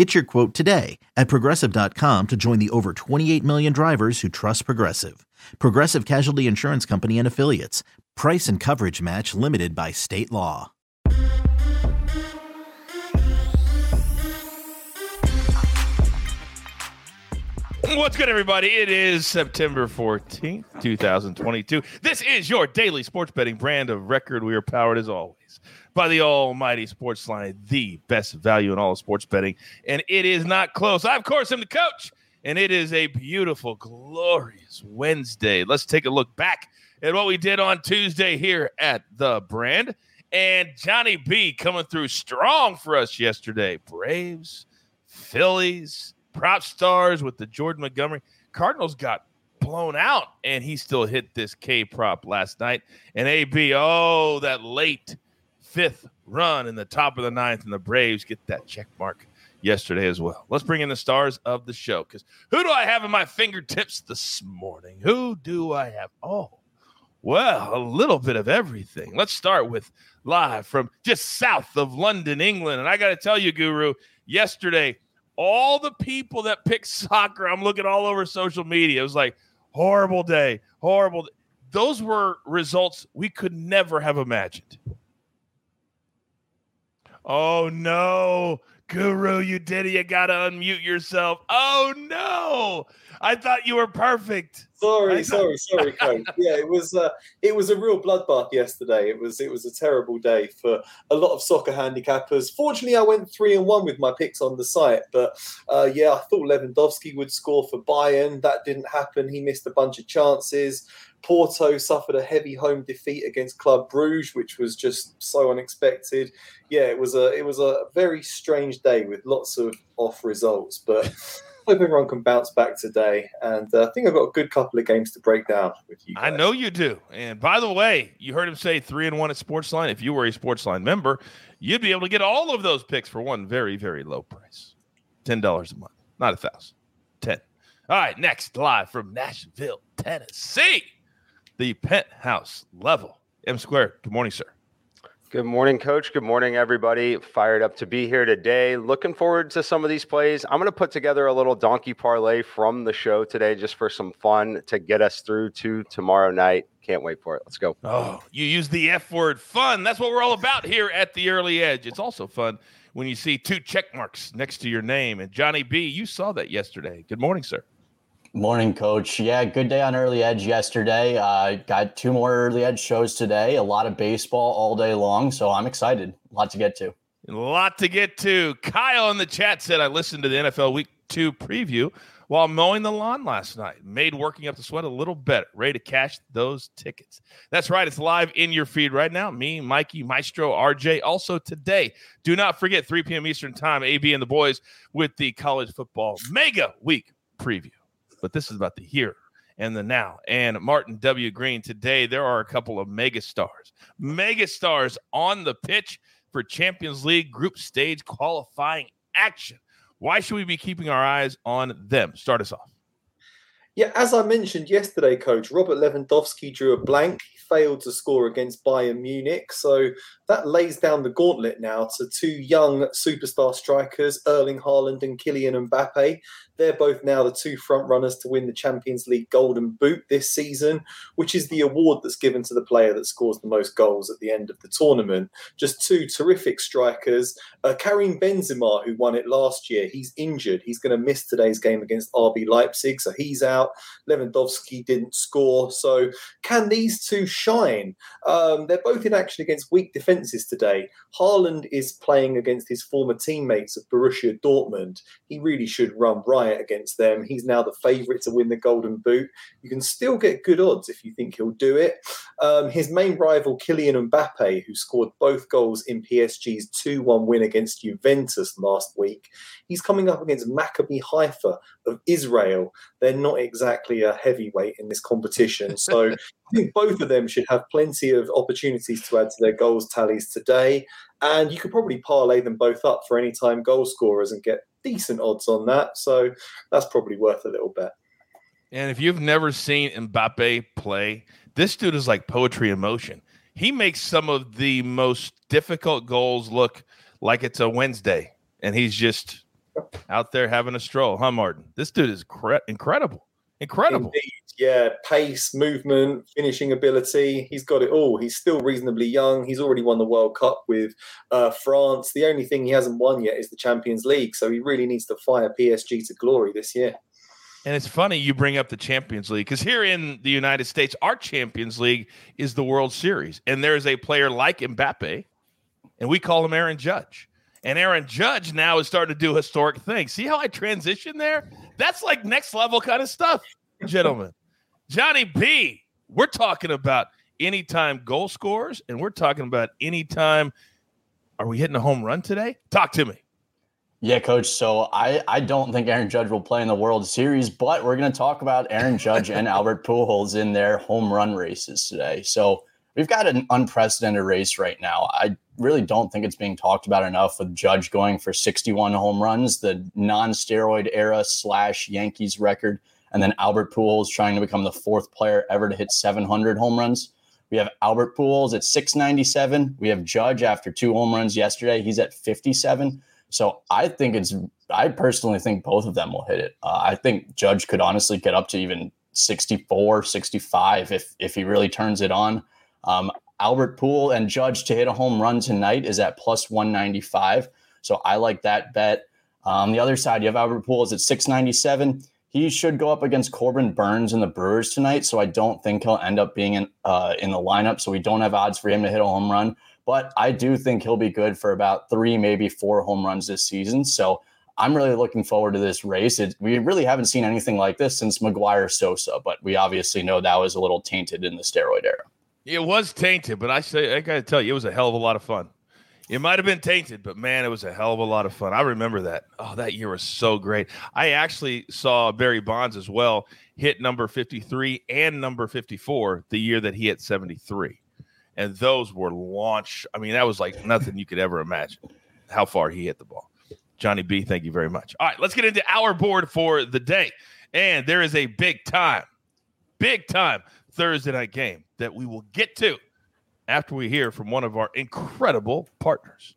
Get your quote today at progressive.com to join the over 28 million drivers who trust Progressive. Progressive Casualty Insurance Company and Affiliates. Price and coverage match limited by state law. What's good, everybody? It is September 14th, 2022. This is your daily sports betting brand of record. We are powered as always by the almighty SportsLine, the best value in all of sports betting. And it is not close. I, of course, am the coach, and it is a beautiful, glorious Wednesday. Let's take a look back at what we did on Tuesday here at the brand. And Johnny B coming through strong for us yesterday. Braves, Phillies, prop stars with the Jordan Montgomery. Cardinals got blown out, and he still hit this K prop last night. And AB, oh, that late fifth run in the top of the ninth, and the Braves get that check mark yesterday as well. Let's bring in the stars of the show because who do I have in my fingertips this morning? Who do I have? Oh, well, a little bit of everything. Let's start with live from just south of London, England. And I got to tell you, Guru, yesterday, all the people that pick soccer, I'm looking all over social media. It was like, horrible day, horrible. Those were results we could never have imagined. Oh no, Guru, you did it. You gotta unmute yourself. Oh no. I thought you were perfect. Sorry, sorry, sorry, coach. Yeah, it was uh, it was a real bloodbath yesterday. It was it was a terrible day for a lot of soccer handicappers. Fortunately, I went three and one with my picks on the site, but uh, yeah, I thought Lewandowski would score for Bayern. That didn't happen. He missed a bunch of chances. Porto suffered a heavy home defeat against Club Bruges, which was just so unexpected. Yeah, it was a it was a very strange day with lots of off results, but hope everyone can bounce back today. And uh, I think I've got a good couple of games to break down with you. Guys. I know you do. And by the way, you heard him say three and one at Sportsline. If you were a Sportsline member, you'd be able to get all of those picks for one very very low price, ten dollars a month, not a thousand, ten. All right, next live from Nashville, Tennessee the penthouse level. M Square, good morning, sir. Good morning, coach. Good morning, everybody. Fired up to be here today. Looking forward to some of these plays. I'm going to put together a little donkey parlay from the show today just for some fun to get us through to tomorrow night. Can't wait for it. Let's go. Oh, you use the F word fun. That's what we're all about here at the early edge. It's also fun when you see two check marks next to your name. And Johnny B, you saw that yesterday. Good morning, sir. Morning, coach. Yeah, good day on Early Edge yesterday. Uh, got two more Early Edge shows today. A lot of baseball all day long, so I'm excited. A lot to get to. A lot to get to. Kyle in the chat said I listened to the NFL Week Two preview while mowing the lawn last night. Made working up the sweat a little better. Ready to cash those tickets. That's right. It's live in your feed right now. Me, Mikey, Maestro, RJ. Also today, do not forget 3 p.m. Eastern Time. AB and the boys with the college football mega week preview but this is about the here and the now. And Martin W. Green, today there are a couple of megastars, megastars on the pitch for Champions League group stage qualifying action. Why should we be keeping our eyes on them? Start us off. Yeah, as I mentioned yesterday, coach, Robert Lewandowski drew a blank. He failed to score against Bayern Munich. So that lays down the gauntlet now to two young superstar strikers, Erling Haaland and Kylian Mbappe. They're both now the two front runners to win the Champions League Golden Boot this season, which is the award that's given to the player that scores the most goals at the end of the tournament. Just two terrific strikers. Uh, Karim Benzema, who won it last year, he's injured. He's going to miss today's game against RB Leipzig, so he's out. Lewandowski didn't score. So, can these two shine? Um, they're both in action against weak defenses today. Haaland is playing against his former teammates of Borussia Dortmund. He really should run riot against them. He's now the favourite to win the Golden Boot. You can still get good odds if you think he'll do it. Um, his main rival, Kylian Mbappe, who scored both goals in PSG's 2 1 win against Juventus last week, he's coming up against Maccabi Haifa of Israel. They're not exactly a heavyweight in this competition. So I think both of them should have plenty of opportunities to add to their goals tallies today. And you could probably parlay them both up for any time goal scorers and get decent odds on that. So that's probably worth a little bet. And if you've never seen Mbappe play, this dude is like poetry in motion. He makes some of the most difficult goals look like it's a Wednesday, and he's just out there having a stroll, huh, Martin? This dude is cre- incredible. Incredible. Indeed. Yeah, pace, movement, finishing ability. He's got it all. He's still reasonably young. He's already won the World Cup with uh, France. The only thing he hasn't won yet is the Champions League. So he really needs to fire PSG to glory this year. And it's funny you bring up the Champions League because here in the United States, our Champions League is the World Series. And there's a player like Mbappe, and we call him Aaron Judge. And Aaron Judge now is starting to do historic things. See how I transition there? That's like next level kind of stuff, gentlemen. Johnny B, we're talking about anytime goal scores, and we're talking about anytime. Are we hitting a home run today? Talk to me. Yeah, coach. So I, I don't think Aaron Judge will play in the World Series, but we're going to talk about Aaron Judge and Albert Pujols in their home run races today. So we've got an unprecedented race right now. I really don't think it's being talked about enough with Judge going for 61 home runs, the non-steroid era slash Yankees record, and then Albert Pujols trying to become the fourth player ever to hit 700 home runs. We have Albert Pujols at 697. We have Judge after two home runs yesterday. He's at 57. So I think it's, I personally think both of them will hit it. Uh, I think Judge could honestly get up to even 64, 65 if, if he really turns it on. Um, Albert Poole and Judge to hit a home run tonight is at plus 195. So I like that bet. Um, the other side, you have Albert Pujols is at 697. He should go up against Corbin Burnes and the Brewers tonight. So I don't think he'll end up being in, uh, in the lineup. So we don't have odds for him to hit a home run but I do think he'll be good for about three, maybe four home runs this season. So I'm really looking forward to this race. It, we really haven't seen anything like this since McGwire Sosa, but we obviously know that was a little tainted in the steroid era. It was tainted, but I say I got to tell you, it was a hell of a lot of fun. It might have been tainted, but man, it was a hell of a lot of fun. I remember that. Oh, that year was so great. I actually saw Barry Bonds as well hit number 53 and number 54 the year that he hit 73 and those were launch. I mean, that was like nothing you could ever imagine how far he hit the ball. Johnny B, thank you very much. All right, let's get into our board for the day. And there is a big time, big time Thursday night game that we will get to after we hear from one of our incredible partners.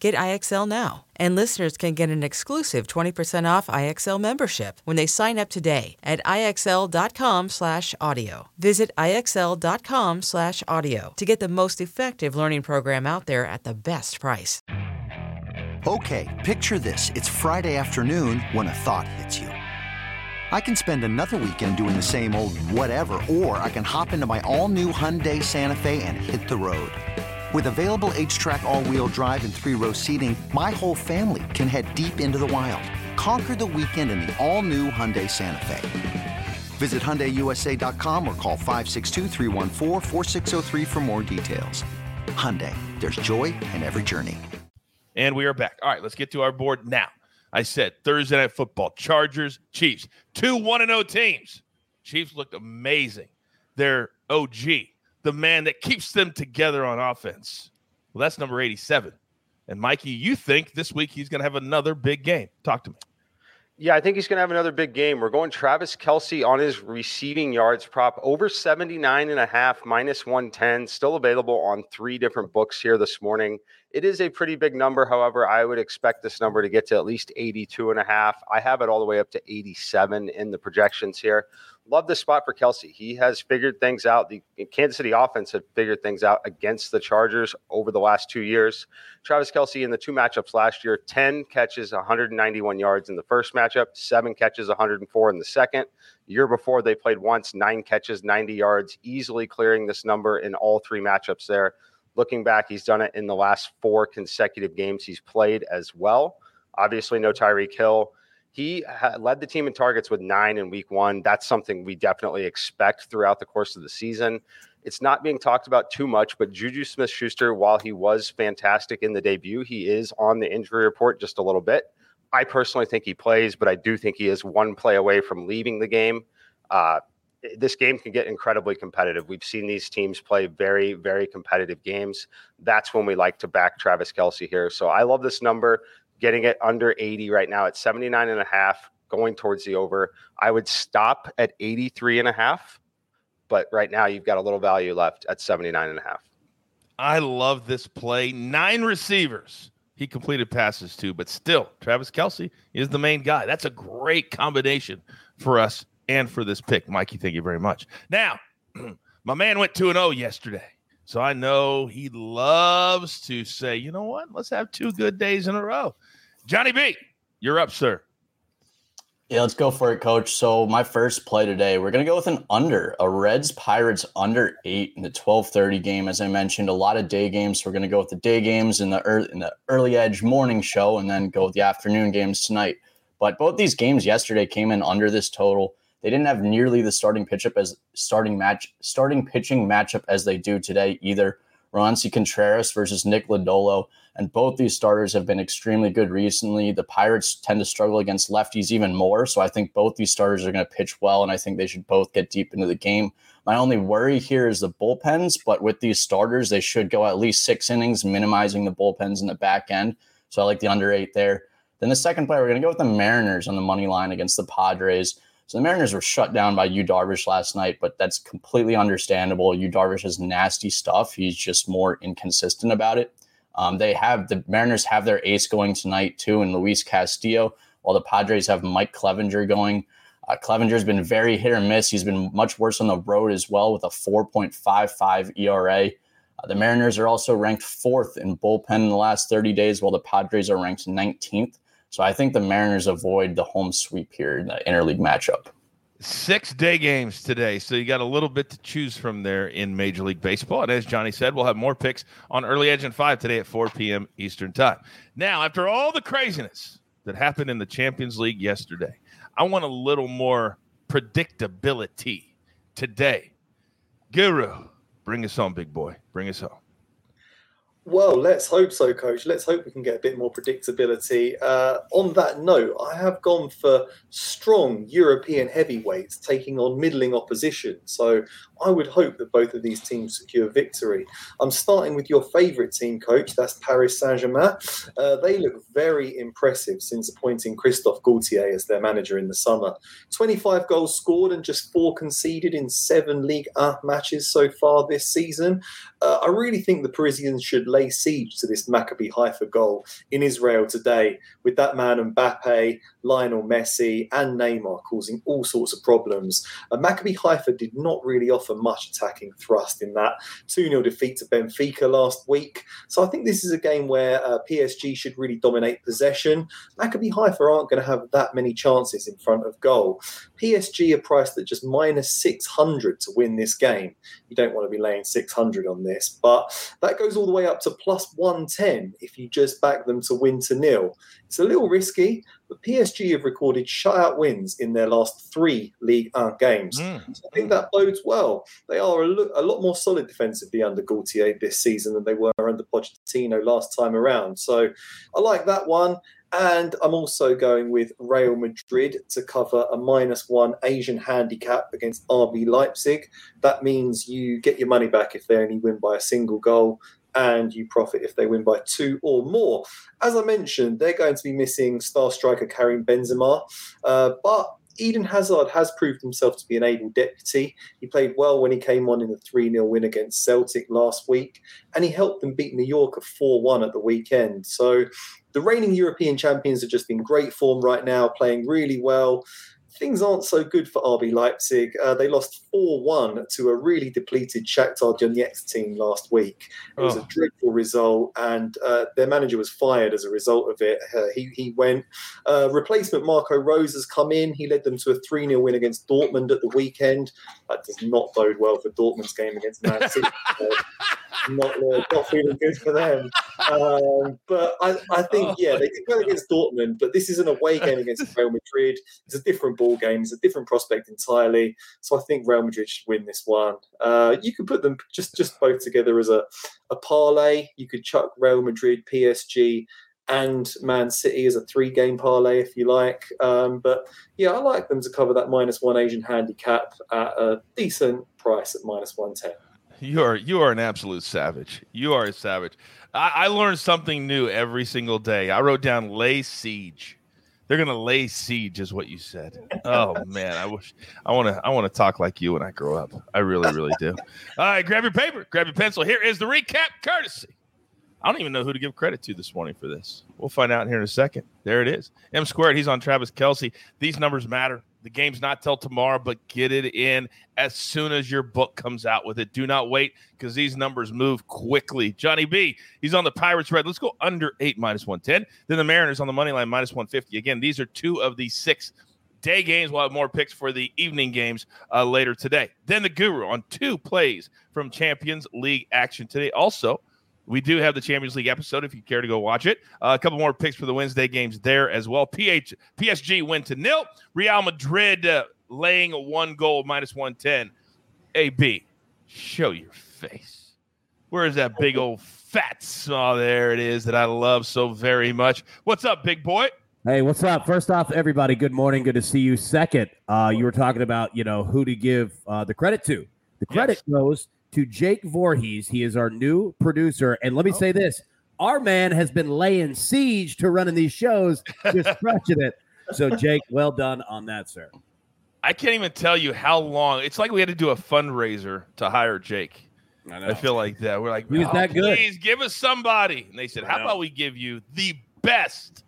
Get IXL now. And listeners can get an exclusive 20% off IXL membership when they sign up today at IXL.com/audio. Visit IXL.com/audio to get the most effective learning program out there at the best price. Okay, picture this. It's Friday afternoon when a thought hits you. I can spend another weekend doing the same old whatever, or I can hop into my all-new Hyundai Santa Fe and hit the road. With available H-Track all-wheel drive and three-row seating, my whole family can head deep into the wild. Conquer the weekend in the all-new Hyundai Santa Fe. Visit HyundaiUSA.com or call 562 for more details. Hyundai, there's joy in every journey. And we are back. All right, let's get to our board now. I said Thursday night football, Chargers, Chiefs, two 1 0 teams. Chiefs looked amazing. They're OG, the man that keeps them together on offense. Well, that's number 87. And Mikey, you think this week he's going to have another big game. Talk to me. Yeah, I think he's going to have another big game. We're going Travis Kelce on his receiving yards prop over 79 and a half, minus 110, still available on three different books here this morning. It is a pretty big number. However, I would expect this number to get to at least 82 and a half. I have it all the way up to 87 in the projections here love this spot for Kelce. He has figured things out. The Kansas City offense had figured things out against the Chargers over the last two years. Travis Kelce in the two matchups last year 10 catches, 191 yards in the first matchup, seven catches, 104 in the second. year before, they played once, nine catches, 90 yards, easily clearing this number in all three matchups there. Looking back, he's done it in the last four consecutive games he's played as well. Obviously, no Tyreek Hill. He led the team in targets with nine in week one. That's something we definitely expect throughout the course of the season. It's not being talked about too much, but Juju Smith Schuster, while he was fantastic in the debut, he is on the injury report just a little bit. I personally think he plays, but I do think he is one play away from leaving the game. Uh, this game can get incredibly competitive. We've seen these teams play very, very competitive games. That's when we like to back Travis Kelce here. So I love this number getting it under 80 right now at 79 and a half, going towards the over. I would stop at 83 and a half, but right now you've got a little value left at 79 and a half. I love this play. Nine receivers he completed passes too, but still, Travis Kelce is the main guy. That's a great combination for us and for this pick. Mikey, thank you very much. Now, my man went 2 0 yesterday. So I know he loves to say, you know what? Let's have two good days in a row. Johnny B, you're up, sir. Yeah, let's go for it, coach. So my first play today, we're gonna go with an under, a Reds Pirates under eight in the 12:30 game. As I mentioned, a lot of day games. So we're gonna go with the day games in the early, in the early edge morning show, and then go with the afternoon games tonight. But both these games yesterday came in under this total. They didn't have nearly the starting pitchup as starting match starting pitching matchup as they do today either. Roansy Contreras versus Nick Lodolo. And both these starters have been extremely good recently. The Pirates tend to struggle against lefties even more. So I think both these starters are going to pitch well, and I think they should both get deep into the game. My only worry here is the bullpens, but with these starters, they should go at least six innings, minimizing the bullpens in the back end. So I like the under eight there. Then the second play, we're going to go with the Mariners on the money line against the Padres. So the Mariners were shut down by Yu Darvish last night, but that's completely understandable. Yu Darvish has nasty stuff. He's just more inconsistent about it. Um, they have the Mariners have their ace going tonight too, and Luis Castillo, while the Padres have Mike Clevinger going. Uh, Clevinger's been very hit or miss. He's been much worse on the road as well with a 4.55 ERA. Uh, the Mariners are also ranked fourth in bullpen in the last 30 days, while the Padres are ranked 19th. So I think the Mariners avoid the home sweep here in the interleague matchup. Six day games today, so you got a little bit to choose from there in Major League Baseball. And as Johnny said, we'll have more picks on Early Edge and 5 today at 4 p.m. Eastern Time. Now, after all the craziness that happened in the Champions League yesterday, I want a little more predictability today. Guru, bring us home, big boy. Bring us home. Well, let's hope so, coach. Let's hope we can get a bit more predictability. Uh, on that note, I have gone for strong European heavyweights taking on middling opposition. So I would hope that both of these teams secure victory. I'm starting with your favourite team, coach. That's Paris Saint Germain. Uh, they look very impressive since appointing Christophe Galtier as their manager in the summer. 25 goals scored and just four conceded in seven League A matches so far this season. Uh, I really think the Parisians should lay siege to this Maccabi Haifa goal in Israel today, with that man Mbappe, Lionel Messi, and Neymar causing all sorts of problems. Uh, Maccabi Haifa did not really offer much attacking thrust in that 2 0 defeat to Benfica last week. So I think this is a game where uh, PSG should really dominate possession. Maccabi Haifa aren't going to have that many chances in front of goal. PSG are priced at just minus 600 to win this game. You don't want to be laying 600 on this, but that goes all the way up to plus 110 if you just back them to win to nil. It's a little risky, but PSG have recorded shutout wins in their last three League One games. Mm. So I think that bodes well. They are a, lo- a, lot more solid defensively under Galtier this season than they were under Pochettino last time around. So I like that one. And I'm also going with Real Madrid to cover a minus one Asian handicap against RB Leipzig. That means you get your money back if they only win by a single goal and you profit if they win by two or more. As I mentioned, they're going to be missing star striker Karim Benzema, uh, but Eden Hazard has proved himself to be an able deputy. He played well when he came on in the 3 0 win against Celtic last week, and he helped them beat Mallorca 4 1 at the weekend. So the reigning European champions have just been great form right now, playing really well things aren't so good for RB Leipzig. Uh, they lost 4 1 to a really depleted Shakhtar Donetsk team last week. It was oh. a dreadful result, and uh, their manager was fired as a result of it. Uh, he, he went. Uh, replacement Marco Rose has come in. He led them to a 3 0 win against Dortmund at the weekend. That does not bode well for Dortmund's game against Man City. not, uh, not feeling good for them. Um, but I, I think, yeah, they did well against Dortmund, but this is an away game against Real Madrid. It's a different ball game, it's a different prospect entirely. So I think Real Madrid should win this one. Uh, you could put them just, just both together as a, a parlay. You could chuck Real Madrid, PSG, and Man City as a three game parlay, if you like. Um, but yeah, I like them to cover that minus one Asian handicap at a decent price at minus 110. You are you are an absolute savage. You are a savage. I, I learned something new every single day. I wrote down lay siege. They're gonna lay siege, is what you said. Oh man, I wish I want to I want to talk like you when I grow up. I really, really do. All right, grab your paper, grab your pencil. Here is the recap, courtesy. I don't even know who to give credit to this morning for this. We'll find out here in a second. There it is. M squared. He's on Travis Kelce. These numbers matter. The game's not till tomorrow, but get it in as soon as your book comes out with it. Do not wait because these numbers move quickly. Johnny B, he's on the Pirates red. Let's go under eight minus 110. Then the Mariners on the money line minus 150. Again, these are two of the six day games. We'll have more picks for the evening games uh, later today. Then the Guru on two plays from Champions League action today. Also, we do have the Champions League episode if you care to go watch it. Uh, a couple more picks for the Wednesday games there as well. PH, PSG win to nil. Real Madrid uh, laying a one goal minus 110. AB, show your face. Where is that big old fat? Oh, there it is that I love so very much. What's up, big boy? Hey, what's up? First off, everybody, good morning. Good to see you. Second, uh, you were talking about, you know, who to give uh, the credit to. The credit yes. goes – to Jake Voorhees. He is our new producer. And let me say this our man has been laying siege to running these shows, just crushing it. So, Jake, well done on that, sir. I can't even tell you how long. It's like we had to do a fundraiser to hire Jake. I, I feel like that. We're like, he was oh, that good. Please give us somebody. And they said, How about we give you the best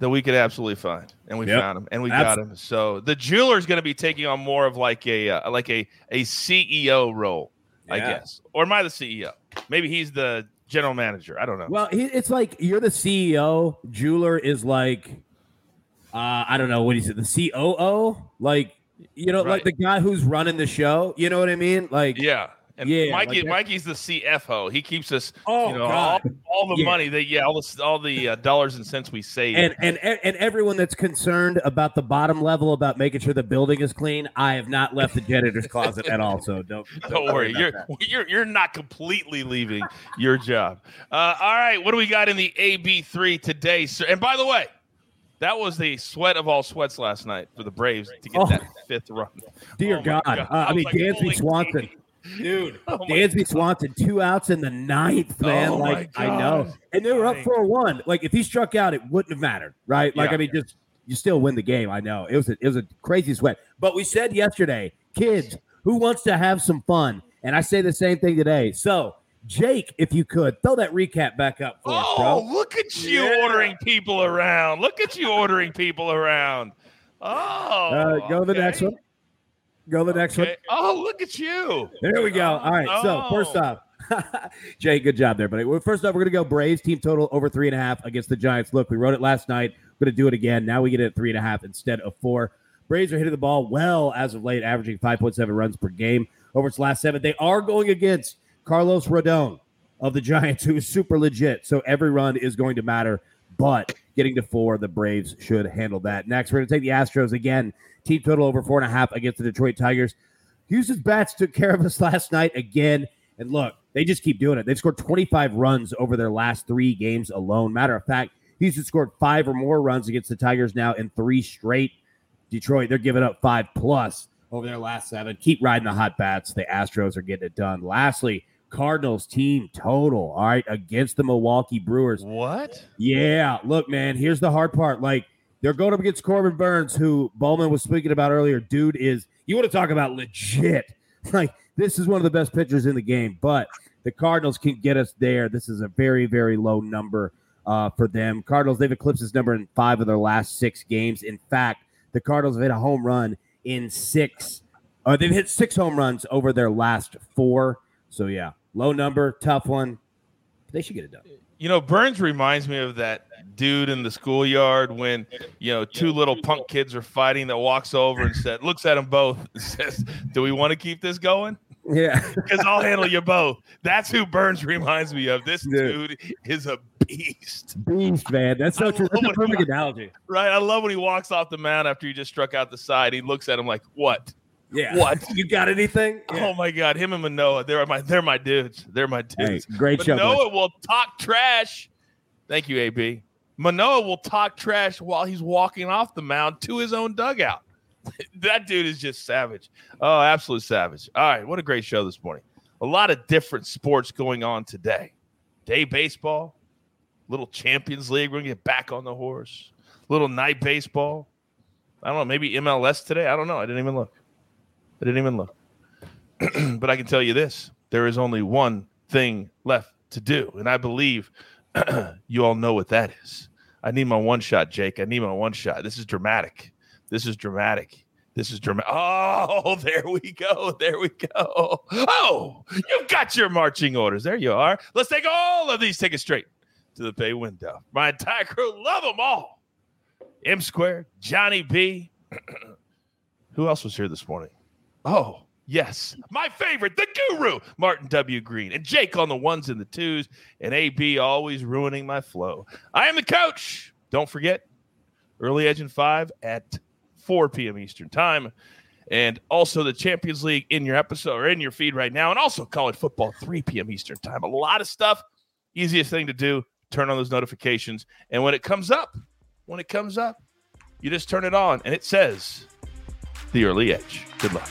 that we could absolutely find, and we yep. found him, and we got him. So the jeweler is going to be taking on more of like a uh, like a a CEO role, yeah. I guess, or am I the CEO? Maybe he's the general manager. I don't know. Well, he, it's like you're the CEO. Jeweler is like, uh, I don't know what he said, the COO, like you know, right. like the guy who's running the show. You know what I mean? Like, yeah. And yeah, Mikey, like Mikey's the CFO. He keeps us, oh, you know, all, all, the yeah. money that yeah, all the all the uh, dollars and cents we save. And, and and everyone that's concerned about the bottom level about making sure the building is clean, I have not left the janitor's closet at all. So don't don't, don't worry, you're that. you're you're not completely leaving your job. Uh, all right, what do we got in the AB three today, sir? And by the way. That was the sweat of all sweats last night for the Braves to get oh, that fifth run. Dear oh God. God. Uh, I, I mean, like, Dansby Swanson. Dude, oh Dansby Swanson, two outs in the ninth, man. Oh like I know, and they were up four one. Like if he struck out, it wouldn't have mattered, right? Like yeah. I mean, just you still win the game. I know it was a, it was a crazy sweat, but we said yesterday, kids, who wants to have some fun? And I say the same thing today. So Jake, if you could throw that recap back up for oh, us, bro. look at you yeah. ordering people around. Look at you ordering people around. Oh, uh, go to the next one. Go to the next okay. one. Oh, look at you. There we go. All right. Oh. So first off, Jay, good job there, buddy. Well, First off, we're gonna go Braves team total over three and a half against the Giants. Look, we wrote it last night. We're gonna do it again. Now we get it at three and a half instead of four. Braves are hitting the ball well as of late, averaging 5.7 runs per game over its last seven. They are going against Carlos Rodon of the Giants, who is super legit. So every run is going to matter. But getting to four, the Braves should handle that. Next, we're going to take the Astros again. Team total over four and a half against the Detroit Tigers. Houston's bats took care of us last night again. And look, they just keep doing it. They've scored 25 runs over their last three games alone. Matter of fact, Houston scored five or more runs against the Tigers now in three straight. Detroit, they're giving up five plus over their last seven. Keep riding the hot bats. The Astros are getting it done. Lastly, Cardinals team total, all right, against the Milwaukee Brewers. What? Yeah, look, man, here's the hard part. Like, they're going up against Corbin Burnes, who Bollman was speaking about earlier. Dude is, you want to talk about legit. Like, this is one of the best pitchers in the game, but the Cardinals can get us there. This is a very, very low number uh, for them. Cardinals, they've eclipsed this number in five of their last six games. In fact, the Cardinals have hit a home run in six. Uh, they've hit six home runs over their last four. So, yeah, low number, tough one. They should get it done. You know, Burnes reminds me of that dude in the schoolyard when you know two little punk kids are fighting that walks over and said looks at them both and says do we want to keep this going Yeah. because i'll handle you both that's who Burnes reminds me of this dude is a beast Beast, man. That's so I true. That's a perfect analogy. right i love when he walks off the mound after he just struck out the side he looks at him like what Yeah. What? You got anything? oh my god him and Manoah they're my they're my dudes they're my Hey, dudes great show. boys. Manoah will talk trash. Thank you, AB. Manoah will talk trash while he's walking off the mound to his own dugout. that dude is just savage. Oh, absolute savage. All right, what a great show this morning. A lot of different sports going on today. Day baseball, little Champions League. We're gonna get back on the horse. Little night baseball. I don't know, maybe MLS today. I don't know. I didn't even look. I didn't even look. but I can tell you this: there is only one thing left to do, and I believe you all know what that is. I need my one shot, Jake. I need my one shot. This is dramatic. This is dramatic. This is dramatic. Oh, there we go. There we go. Oh, you've got your marching orders. There you are. Let's take all of these tickets straight to the pay window. My entire crew love them all. M Square, Johnny B. Who else was here this morning? Oh, yes. My favorite, the guru, Martin W. Green, and Jake on the ones and the twos, and AB always ruining my flow. I am the coach. Don't forget, early edge and five at 4 p.m. Eastern time. And also the Champions League in your episode or in your feed right now, and also college football 3 p.m. Eastern time. A lot of stuff. Easiest thing to do, turn on those notifications. And when it comes up, when it comes up, you just turn it on and it says the early edge. Good luck.